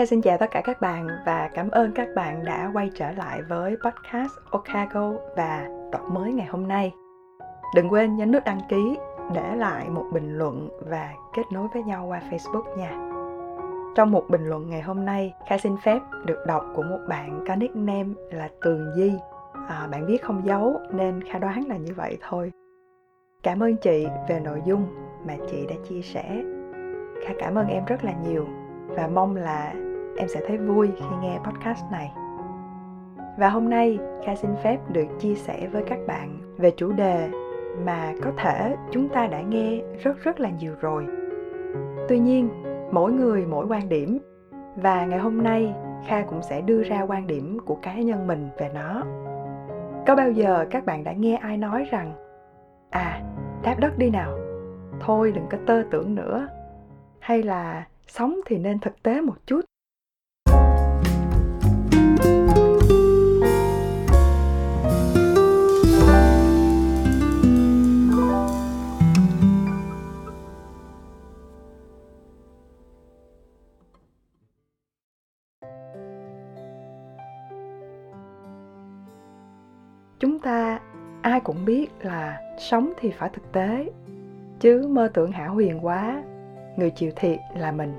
Kha xin chào tất cả các bạn và cảm ơn các bạn đã quay trở lại với podcast Okago và tập mới ngày hôm nay. Đừng quên nhấn nút đăng ký, để lại một bình luận và kết nối với nhau qua Facebook nha. Trong một bình luận ngày hôm nay, Kha xin phép được đọc của một bạn có nickname là Tường Di. À, bạn viết không giấu nên Kha đoán là như vậy thôi. Cảm ơn chị về nội dung mà chị đã chia sẻ. Kha cảm ơn em rất là nhiều và mong là em sẽ thấy vui khi nghe podcast này. Và hôm nay Kha xin phép được chia sẻ với các bạn về chủ đề mà có thể chúng ta đã nghe rất rất là nhiều rồi. Tuy nhiên, mỗi người mỗi quan điểm và ngày hôm nay Kha cũng sẽ đưa ra quan điểm của cá nhân mình về nó. Có bao giờ các bạn đã nghe ai nói rằng À, đáp đất đi nào. Thôi đừng có tơ tưởng nữa. Hay là sống thì nên thực tế một chút chúng ta ai cũng biết là sống thì phải thực tế, chứ mơ tưởng hảo huyền quá, người chịu thiệt là mình.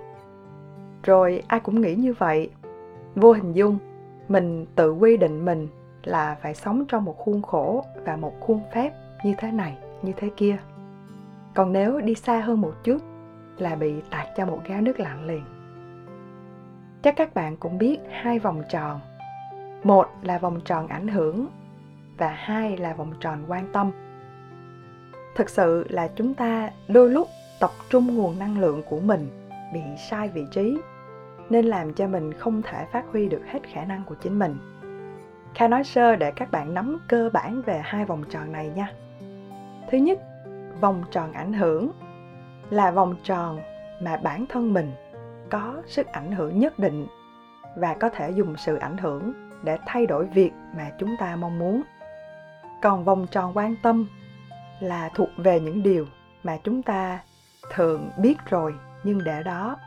Rồi ai cũng nghĩ như vậy. Vô hình dung, mình tự quy định mình là phải sống trong một khuôn khổ và một khuôn phép như thế này, như thế kia. Còn nếu đi xa hơn một chút là bị tạt cho một gáo nước lạnh liền. Chắc các bạn cũng biết hai vòng tròn. Một là vòng tròn ảnh hưởng và hai là vòng tròn quan tâm. Thực sự là chúng ta đôi lúc tập trung nguồn năng lượng của mình bị sai vị trí, nên làm cho mình không thể phát huy được hết khả năng của chính mình. Kha nói sơ để các bạn nắm cơ bản về hai vòng tròn này nha. Thứ nhất, vòng tròn ảnh hưởng là vòng tròn mà bản thân mình có sức ảnh hưởng nhất định và có thể dùng sự ảnh hưởng để thay đổi việc mà chúng ta mong muốn còn vòng tròn quan tâm là thuộc về những điều mà chúng ta thường biết rồi, nhưng để đó,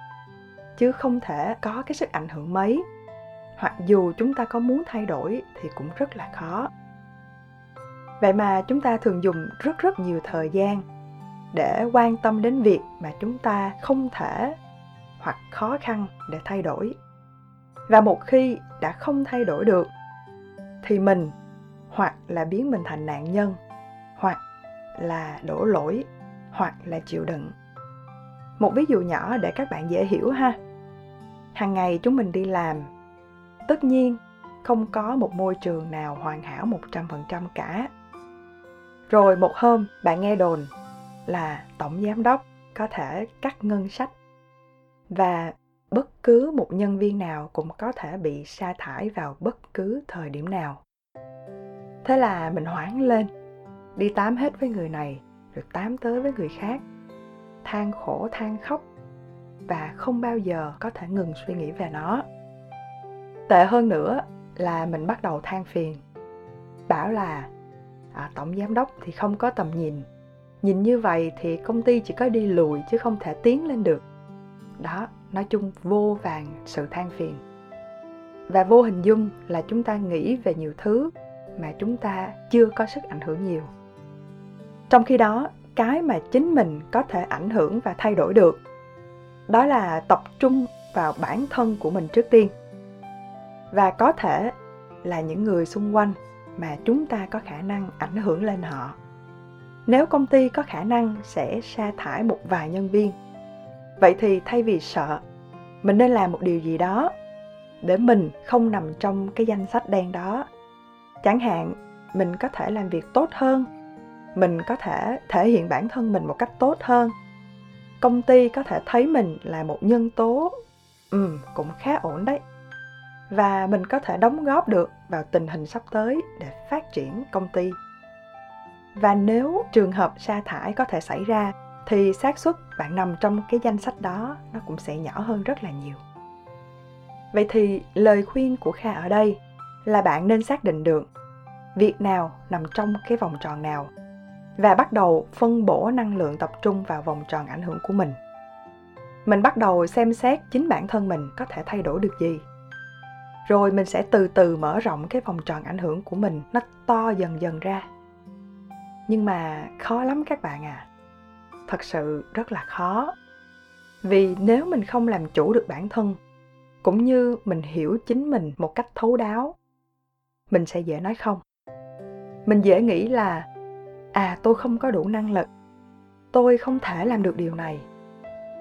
chứ không thể có cái sức ảnh hưởng mấy. Hoặc dù chúng ta có muốn thay đổi thì cũng rất là khó. Vậy mà chúng ta thường dùng rất rất nhiều thời gian để quan tâm đến việc mà chúng ta không thể hoặc khó khăn để thay đổi. Và một khi đã không thay đổi được, thì mình hoặc là biến mình thành nạn nhân, hoặc là đổ lỗi, hoặc là chịu đựng. Một ví dụ nhỏ để các bạn dễ hiểu ha. Hàng ngày chúng mình đi làm, tất nhiên không có một môi trường nào hoàn hảo 100% cả. Rồi một hôm bạn nghe đồn là tổng giám đốc có thể cắt ngân sách và bất cứ một nhân viên nào cũng có thể bị sa thải vào bất cứ thời điểm nào thế là mình hoảng lên. Đi tám hết với người này rồi tám tới với người khác. Than khổ than khóc. Và không bao giờ có thể ngừng suy nghĩ về nó. Tệ hơn nữa là mình bắt đầu than phiền. Bảo là à, tổng giám đốc thì không có tầm nhìn. Nhìn như vậy thì công ty chỉ có đi lùi chứ không thể tiến lên được. Đó nói chung vô vàng sự than phiền. Và vô hình dung là chúng ta nghĩ về nhiều thứ mà chúng ta chưa có sức ảnh hưởng nhiều. Trong khi đó, cái mà chính mình có thể ảnh hưởng và thay đổi được, đó là tập trung vào bản thân của mình trước tiên. Và có thể là những người xung quanh mà chúng ta có khả năng ảnh hưởng lên họ. Nếu công ty có khả năng sẽ sa thải một vài nhân viên, vậy thì thay vì sợ, mình nên làm một điều gì đó để mình không nằm trong cái danh sách đen đó chẳng hạn, mình có thể làm việc tốt hơn. Mình có thể thể hiện bản thân mình một cách tốt hơn. Công ty có thể thấy mình là một nhân tố. Ừ cũng khá ổn đấy. Và mình có thể đóng góp được vào tình hình sắp tới để phát triển công ty. Và nếu trường hợp sa thải có thể xảy ra, thì xác suất bạn nằm trong cái danh sách đó nó cũng sẽ nhỏ hơn rất là nhiều. Vậy thì lời khuyên của kha ở đây là bạn nên xác định được việc nào nằm trong cái vòng tròn nào và bắt đầu phân bổ năng lượng tập trung vào vòng tròn ảnh hưởng của mình. Mình bắt đầu xem xét chính bản thân mình có thể thay đổi được gì. Rồi mình sẽ từ từ mở rộng cái vòng tròn ảnh hưởng của mình nó to dần dần ra. Nhưng mà khó lắm các bạn à. Thật sự rất là khó. Vì nếu mình không làm chủ được bản thân, cũng như mình hiểu chính mình một cách thấu đáo mình sẽ dễ nói không? Mình dễ nghĩ là à tôi không có đủ năng lực. Tôi không thể làm được điều này.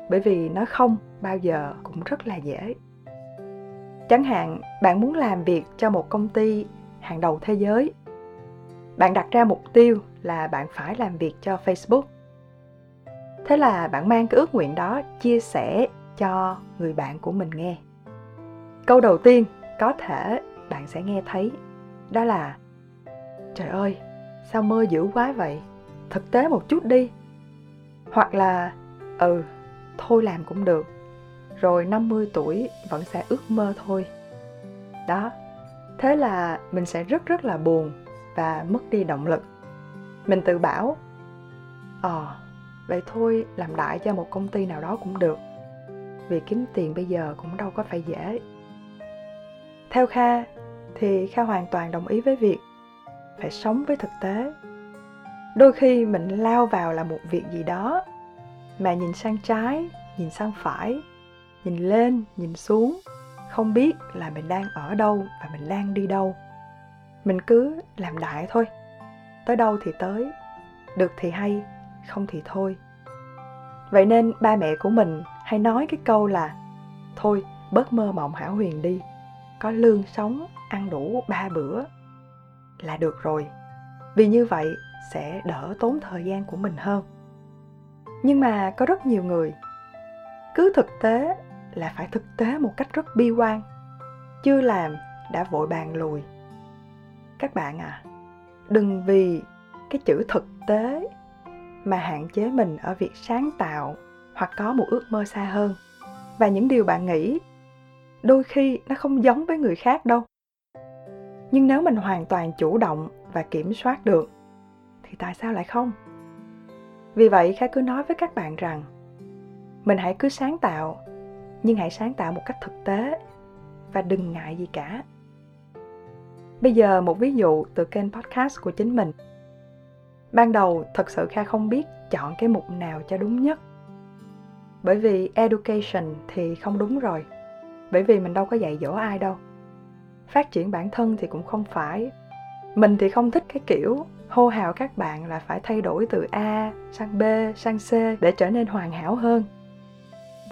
Bởi vì nói không bao giờ cũng rất là dễ. Chẳng hạn, bạn muốn làm việc cho một công ty hàng đầu thế giới. Bạn đặt ra mục tiêu là bạn phải làm việc cho facebook. Thế là bạn mang cái ước nguyện đó chia sẻ cho người bạn của mình nghe. Câu đầu tiên có thể bạn sẽ nghe thấy đó là trời ơi sao mơ dữ quá vậy? Thực tế một chút đi. Hoặc là ừ thôi làm cũng được. Rồi 50 tuổi vẫn sẽ ước mơ thôi. Đó thế là mình sẽ rất rất là buồn và mất đi động lực. Mình tự bảo ờ à, vậy thôi làm đại cho một công ty nào đó cũng được. Vì kiếm tiền bây giờ cũng đâu có phải dễ. Theo kha thì kha hoàn toàn đồng ý với việc phải sống với thực tế. Đôi khi mình lao vào là một việc gì đó, mà nhìn sang trái, nhìn sang phải, nhìn lên, nhìn xuống, không biết là mình đang ở đâu và mình đang đi đâu. Mình cứ làm đại thôi. Tới đâu thì tới, được thì hay, không thì thôi. Vậy nên ba mẹ của mình hay nói cái câu là, thôi, bớt mơ mộng hảo huyền đi, có lương sống ăn đủ ba bữa là được rồi. Vì như vậy sẽ đỡ tốn thời gian của mình hơn. Nhưng mà có rất nhiều người, cứ thực tế là phải thực tế một cách rất bi quan, chưa làm đã vội bàn lùi. Các bạn à đừng vì cái chữ thực tế mà hạn chế mình ở việc sáng tạo hoặc có một ước mơ xa hơn. Và những điều bạn nghĩ đôi khi nó không giống với người khác đâu nhưng nếu mình hoàn toàn chủ động và kiểm soát được, thì tại sao lại không? Vì vậy khá cứ nói với các bạn rằng, mình hãy cứ sáng tạo, nhưng hãy sáng tạo một cách thực tế và đừng ngại gì cả. Bây giờ một ví dụ từ kênh podcast của chính mình. Ban đầu, thật sự kha không biết chọn cái mục nào cho đúng nhất. Bởi vì education thì không đúng rồi. Bởi vì mình đâu có dạy dỗ ai đâu phát triển bản thân thì cũng không phải. Mình thì không thích cái kiểu hô hào các bạn là phải thay đổi từ a sang b sang c để trở nên hoàn hảo hơn.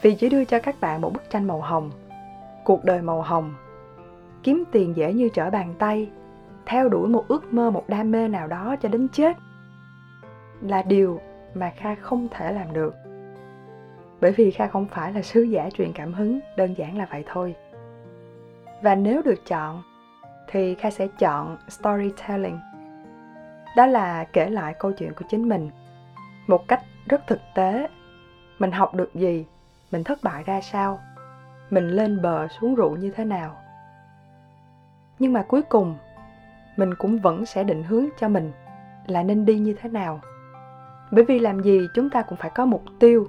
Vì chỉ đưa cho các bạn một bức tranh màu hồng, cuộc đời màu hồng. Kiếm tiền dễ như trở bàn tay, theo đuổi một ước mơ, một đam mê nào đó cho đến chết là điều mà kha không thể làm được. Bởi vì kha không phải là sứ giả truyền cảm hứng, đơn giản là vậy thôi và nếu được chọn, thì kha sẽ chọn storytelling. Đó là kể lại câu chuyện của chính mình một cách rất thực tế. Mình học được gì? Mình thất bại ra sao? Mình lên bờ xuống ruộng như thế nào? Nhưng mà cuối cùng, mình cũng vẫn sẽ định hướng cho mình là nên đi như thế nào. Bởi vì làm gì chúng ta cũng phải có mục tiêu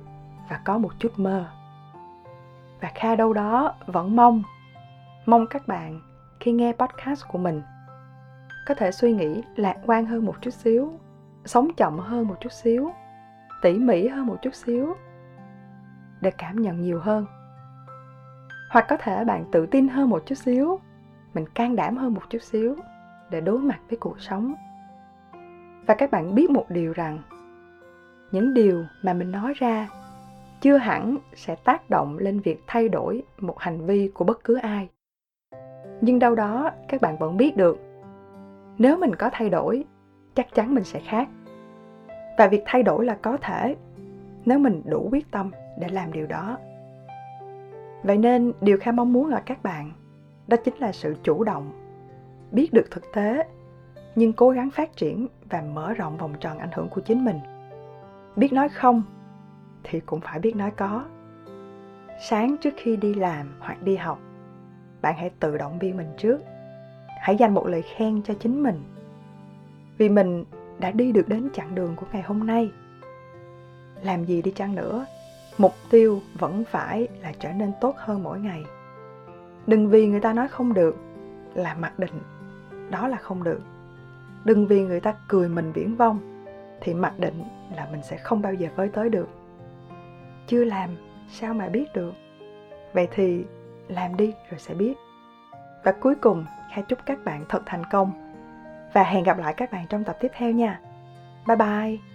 và có một chút mơ. Và kha đâu đó vẫn mong mong các bạn khi nghe podcast của mình có thể suy nghĩ lạc quan hơn một chút xíu, sống chậm hơn một chút xíu, tỉ mỉ hơn một chút xíu để cảm nhận nhiều hơn. Hoặc có thể bạn tự tin hơn một chút xíu, mình can đảm hơn một chút xíu để đối mặt với cuộc sống. Và các bạn biết một điều rằng, những điều mà mình nói ra chưa hẳn sẽ tác động lên việc thay đổi một hành vi của bất cứ ai nhưng đâu đó, các bạn vẫn biết được. Nếu mình có thay đổi, chắc chắn mình sẽ khác. Và việc thay đổi là có thể, nếu mình đủ quyết tâm để làm điều đó. Vậy nên, điều kha mong muốn ở các bạn, đó chính là sự chủ động, biết được thực tế, nhưng cố gắng phát triển và mở rộng vòng tròn ảnh hưởng của chính mình. Biết nói không, thì cũng phải biết nói có. Sáng trước khi đi làm hoặc đi học bạn hãy tự động viên mình trước. Hãy dành một lời khen cho chính mình. Vì mình đã đi được đến chặng đường của ngày hôm nay. Làm gì đi chăng nữa, mục tiêu vẫn phải là trở nên tốt hơn mỗi ngày. Đừng vì người ta nói không được là mặc định, đó là không được. Đừng vì người ta cười mình viễn vông thì mặc định là mình sẽ không bao giờ với tới được. Chưa làm, sao mà biết được? Vậy thì làm đi, rồi sẽ biết. Và cuối cùng kha chúc các bạn thật thành công. Và hẹn gặp lại các bạn trong tập tiếp theo nha. Bye bye.